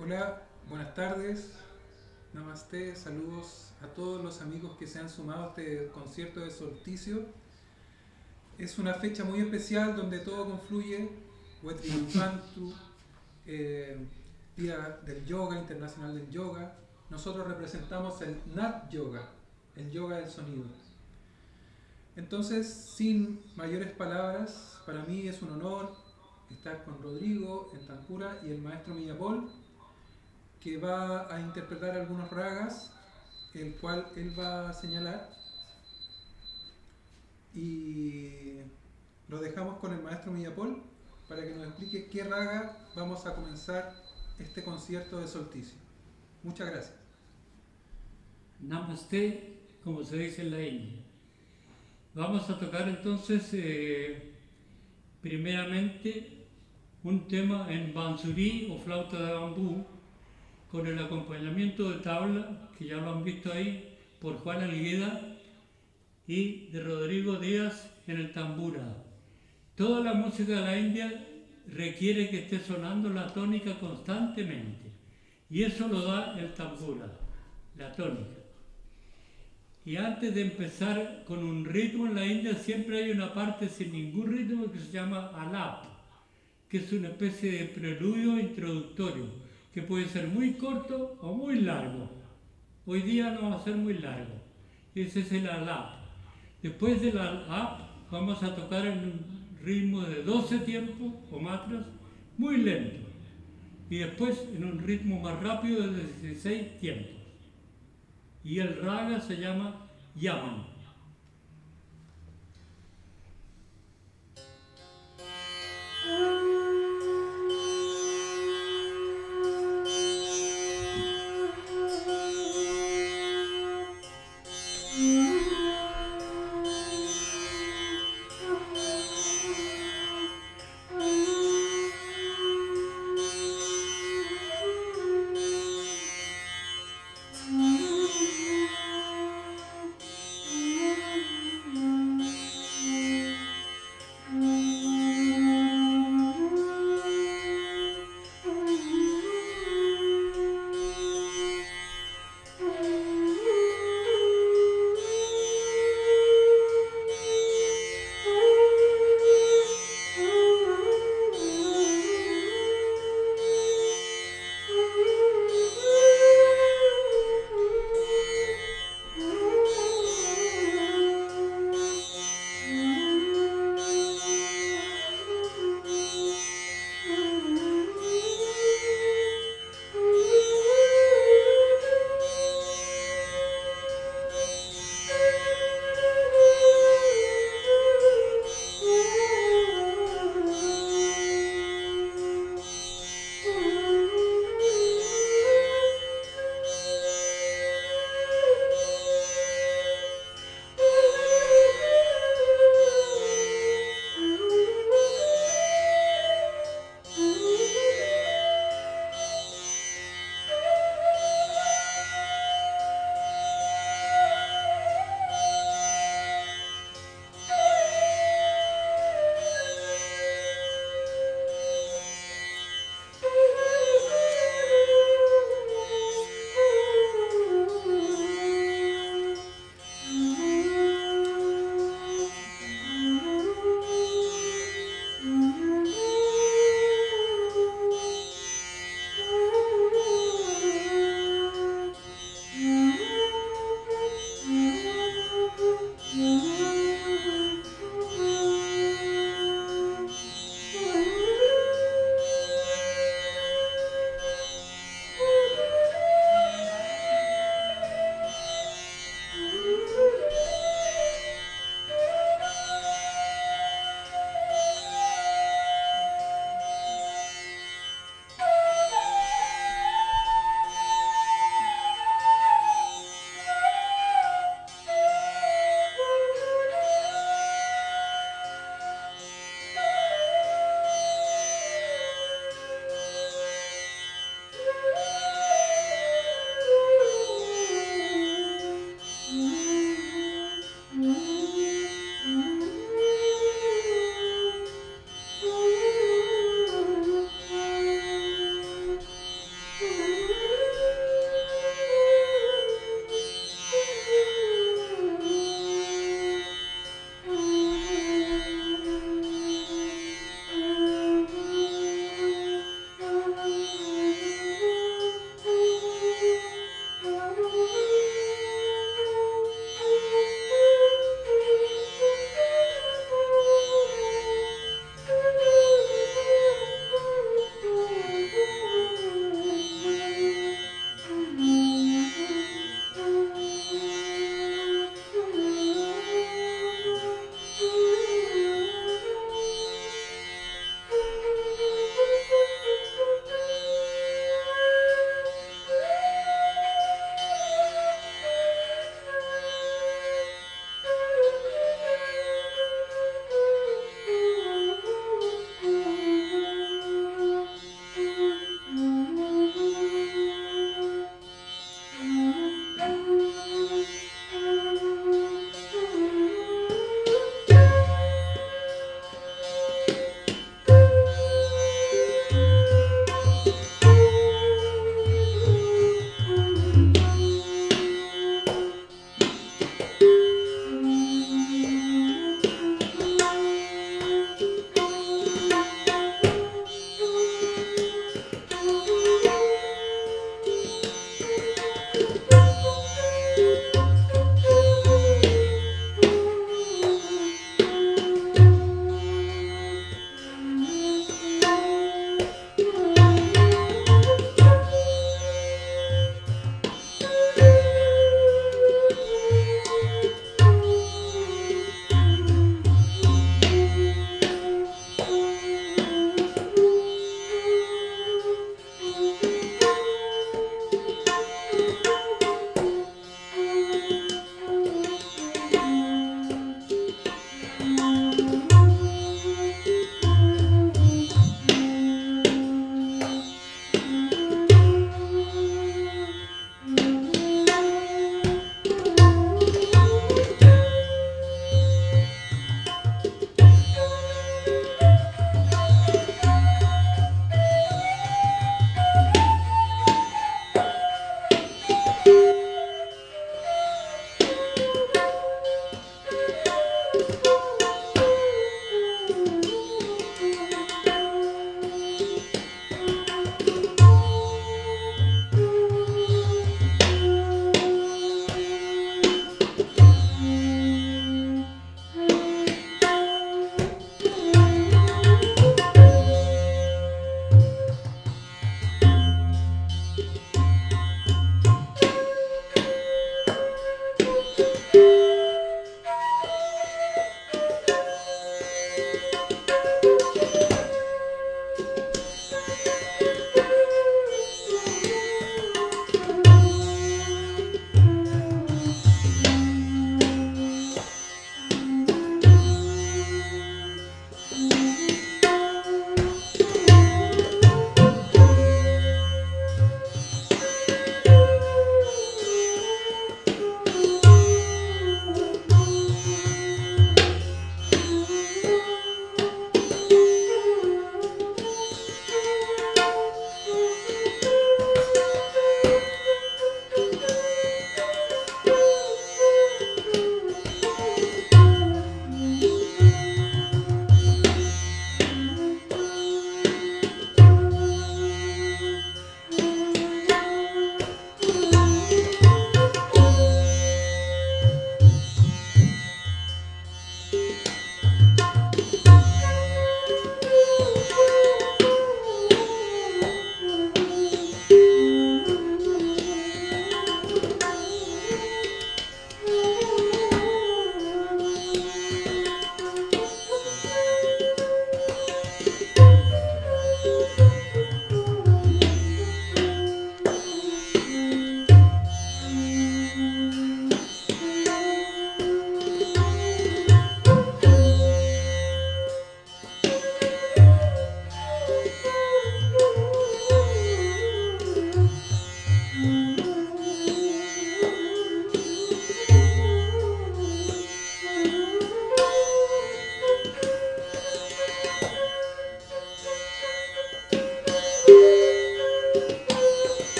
Hola, buenas tardes. Namaste, saludos a todos los amigos que se han sumado a este concierto de solsticio. Es una fecha muy especial donde todo confluye. Wetripantu, eh, Día del Yoga, Internacional del Yoga. Nosotros representamos el Nat Yoga, el yoga del sonido. Entonces, sin mayores palabras, para mí es un honor estar con Rodrigo en Tancura y el maestro Millapol, que va a interpretar algunos ragas, el cual él va a señalar. Y lo dejamos con el maestro Millapol para que nos explique qué raga vamos a comenzar este concierto de solsticio. Muchas gracias. Namaste, como se dice en la India. Vamos a tocar entonces eh, primeramente un tema en bansuri o flauta de bambú con el acompañamiento de tabla, que ya lo han visto ahí, por Juan Algueda y de Rodrigo Díaz en el tambura. Toda la música de la India requiere que esté sonando la tónica constantemente y eso lo da el tambura, la tónica. Y antes de empezar con un ritmo en la India siempre hay una parte sin ningún ritmo que se llama alap, que es una especie de preludio introductorio, que puede ser muy corto o muy largo. Hoy día no va a ser muy largo. Ese es el alap. Después del alap vamos a tocar en un ritmo de 12 tiempos o matras, muy lento. Y después en un ritmo más rápido de 16 tiempos y el raga se llama Yaman.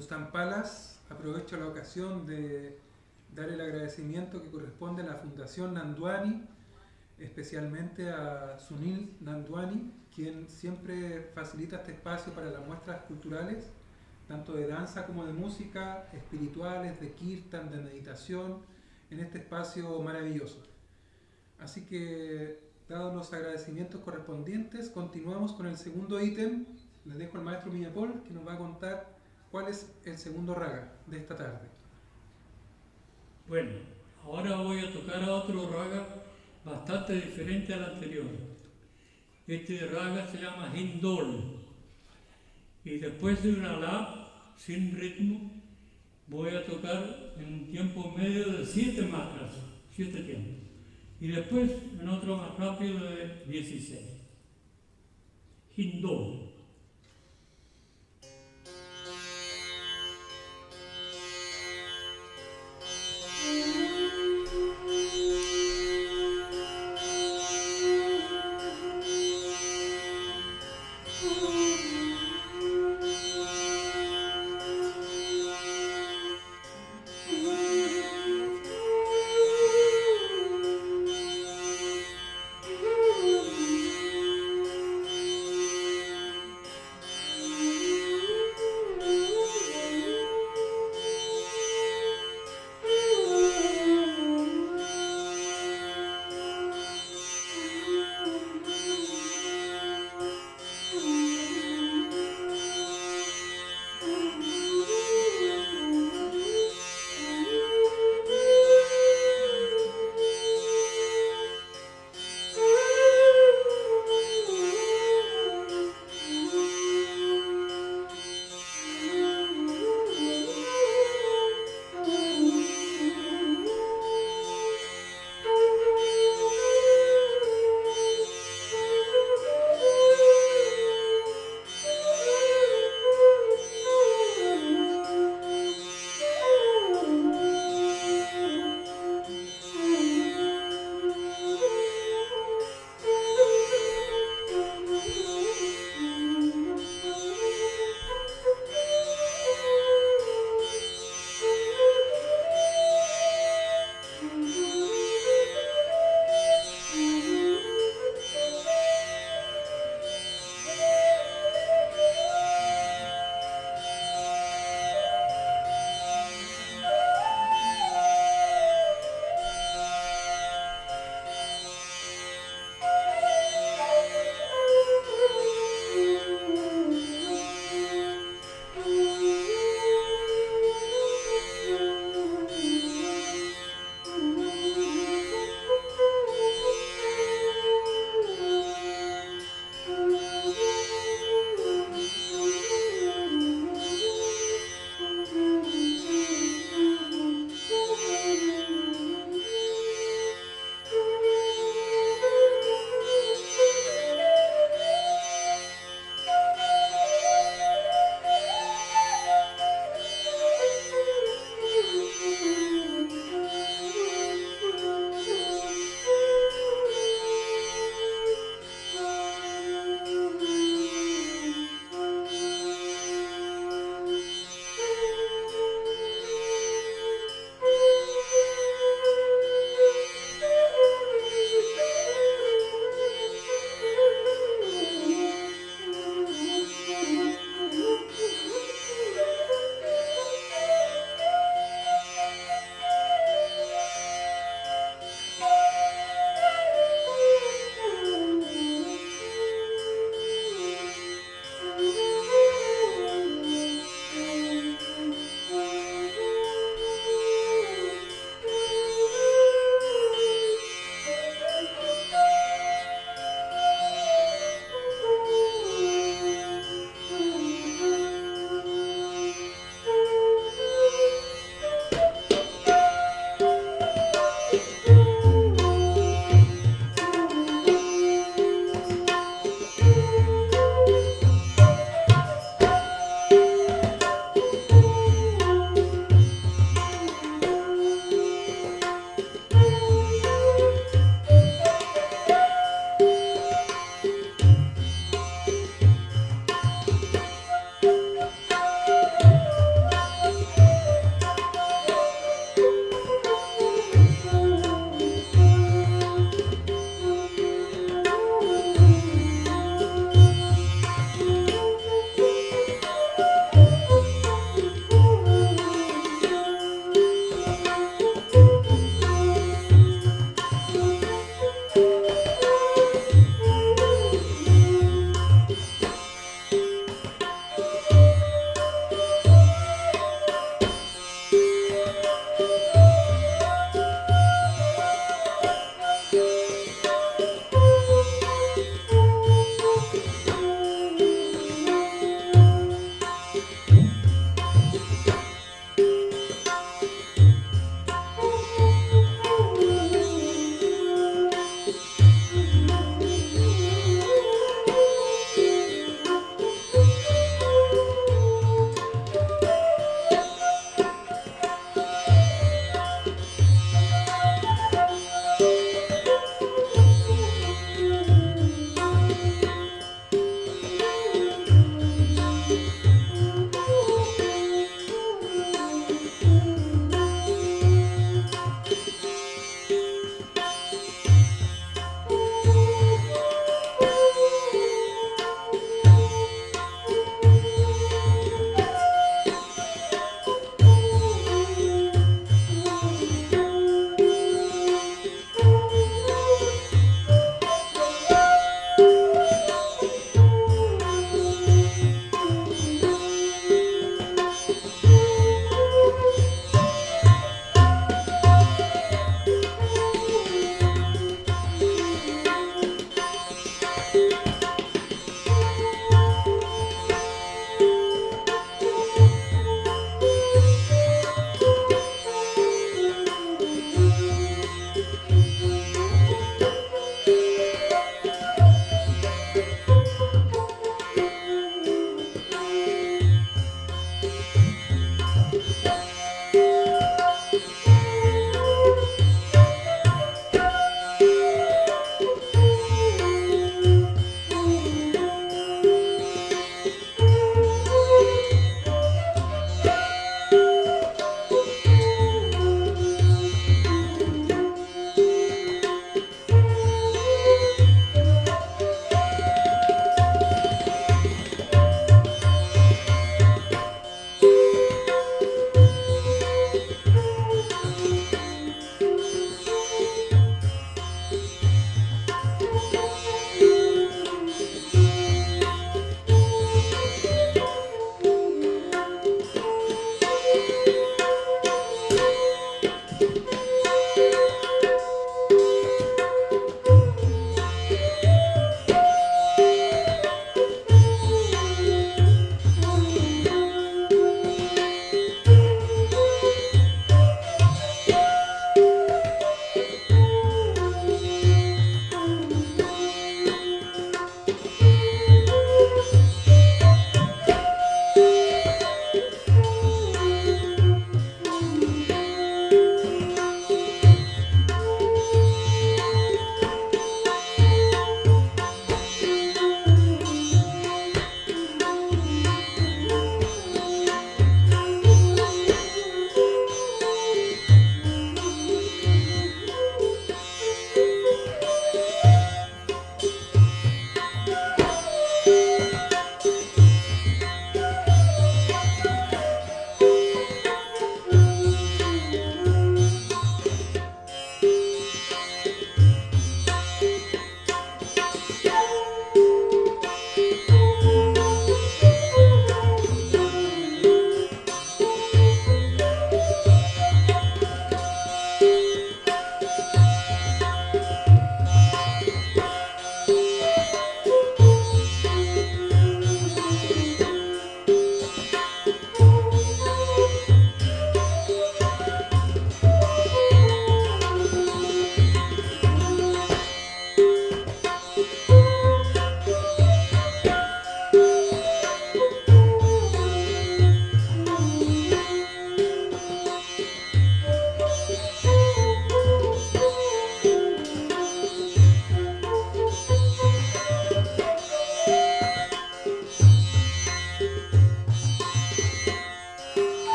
Hindustan Palace aprovecho la ocasión de dar el agradecimiento que corresponde a la Fundación Nandwani, especialmente a Sunil Nandwani, quien siempre facilita este espacio para las muestras culturales, tanto de danza como de música, espirituales, de kirtan, de meditación, en este espacio maravilloso. Así que, dados los agradecimientos correspondientes, continuamos con el segundo ítem. Les dejo al maestro Millapol que nos va a contar cuál es el segundo raga de esta tarde. Bueno, ahora voy a tocar otro raga bastante diferente al anterior. Este raga se llama Hindol. Y después de una la sin ritmo, voy a tocar en un tiempo medio de siete mantras, siete tiempos. Y después en otro más rápido de 16. Hindol.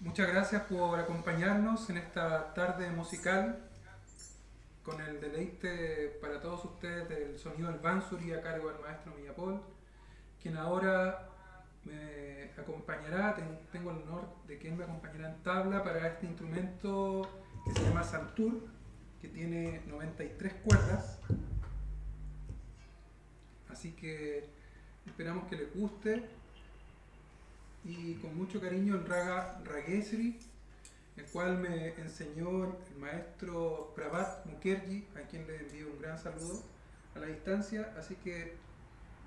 Muchas gracias por acompañarnos en esta tarde musical con el deleite para todos ustedes del sonido del Bansuri a cargo del maestro Millapol, quien ahora me acompañará, tengo el honor de él me acompañará en tabla para este instrumento que se llama Santur, que tiene 93 cuerdas. Así que esperamos que les guste y con mucho cariño el raga Ragesri, el cual me enseñó el maestro Prabhat Mukherjee, a quien le envío un gran saludo a la distancia. Así que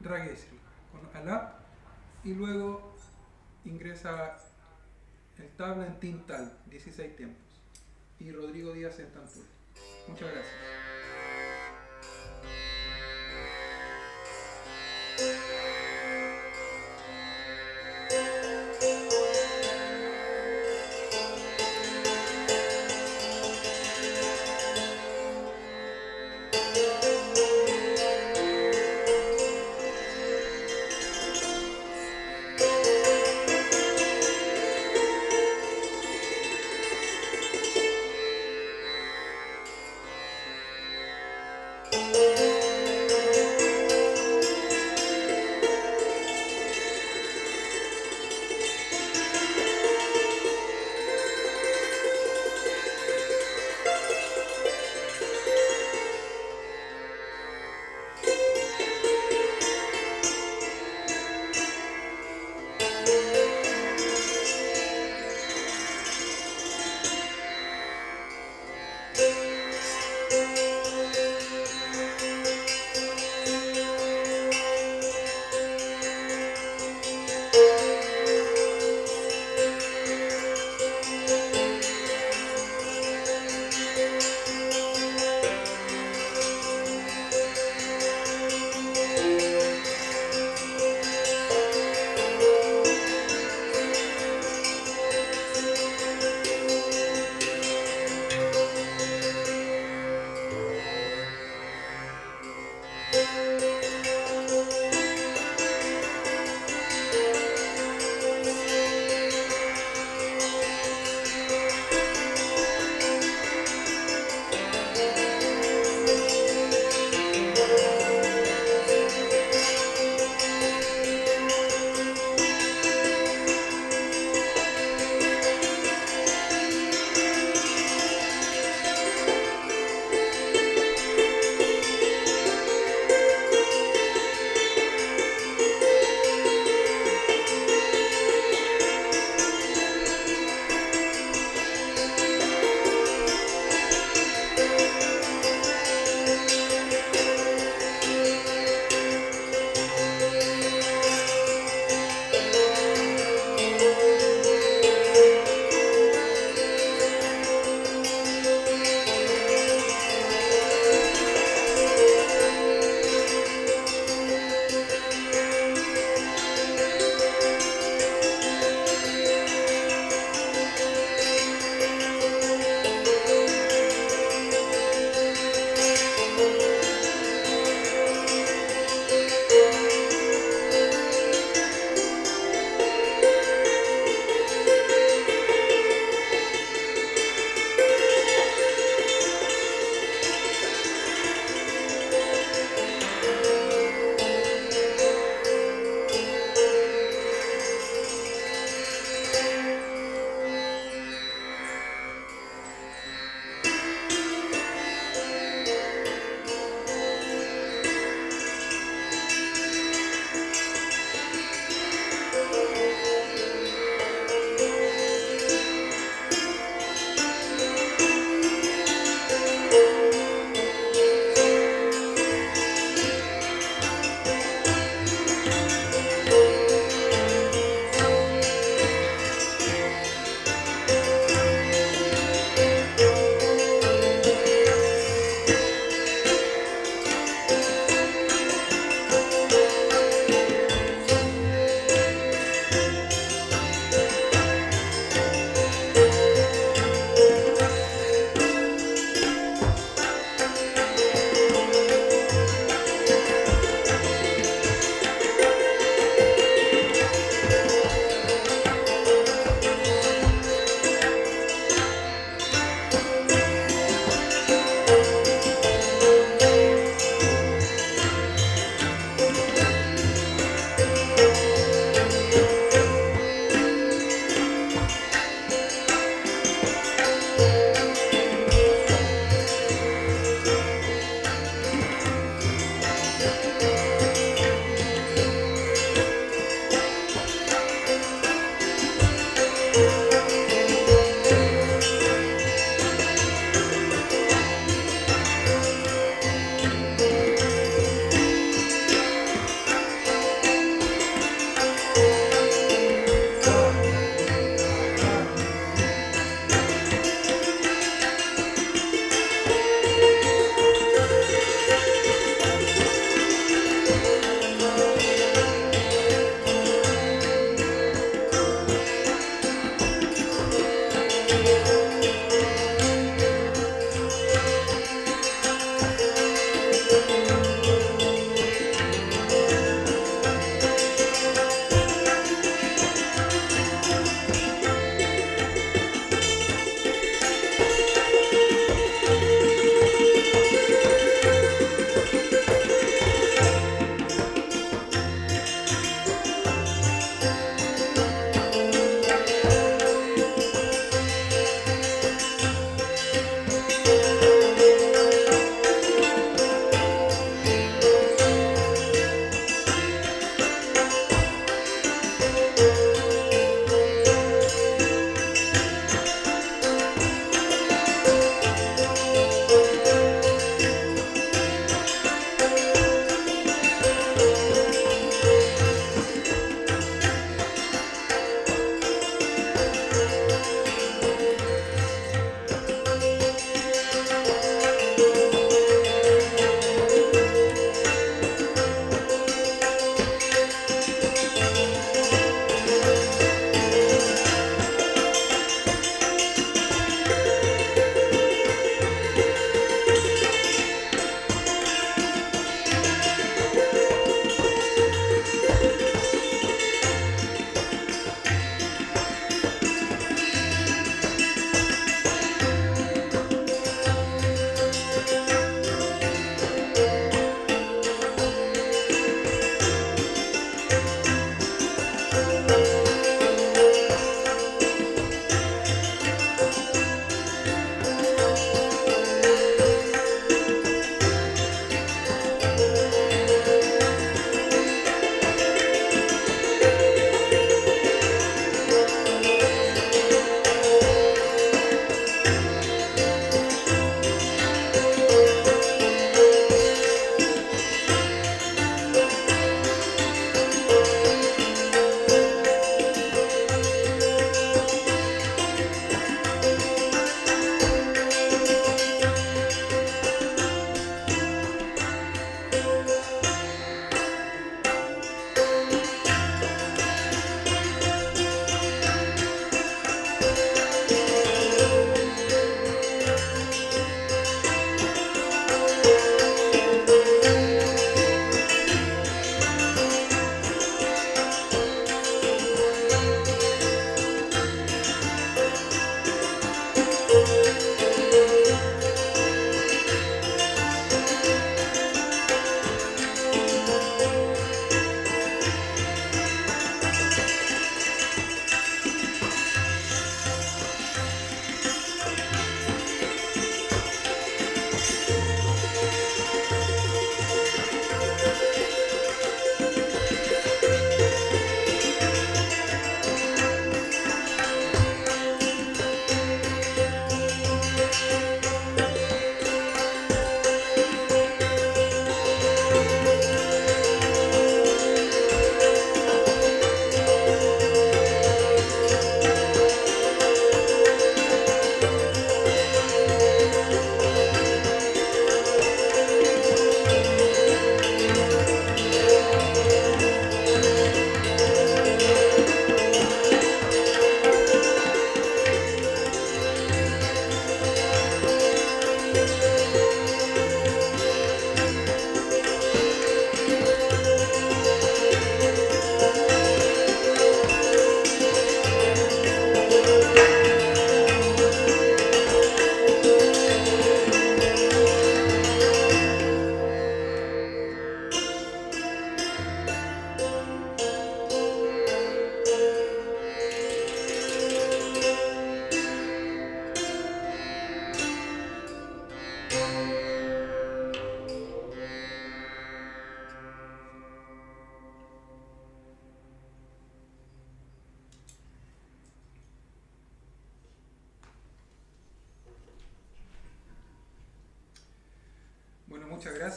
Ragesri, con Alap, y luego ingresa el tabla en Tintal, 16 tiempos, y Rodrigo Díaz en Tantul. Muchas gracias.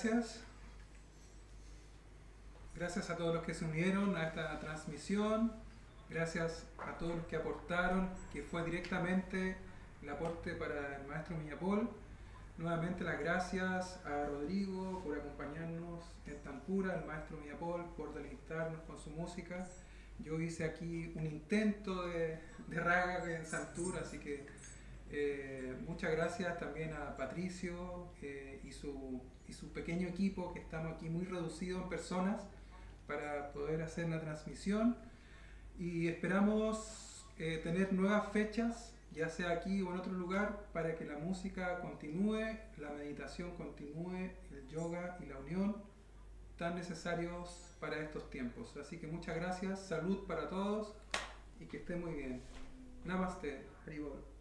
Gracias. Gracias a todos los que se unieron a esta transmisión. Gracias a todos los que aportaron, que fue directamente el aporte para el maestro Miñapol. Nuevamente las gracias a Rodrigo por acompañarnos en Tampura, al maestro Miapol por deleitarnos con su música. Yo hice aquí un intento de, de raga en Santura, así que eh, muchas gracias también a Patricio eh, y, su, y su pequeño equipo, que estamos aquí muy reducidos en personas para poder hacer la transmisión. Y esperamos eh, tener nuevas fechas ya sea aquí o en otro lugar, para que la música continúe, la meditación continúe, el yoga y la unión tan necesarios para estos tiempos. Así que muchas gracias, salud para todos y que estén muy bien. Namaste, Haribol.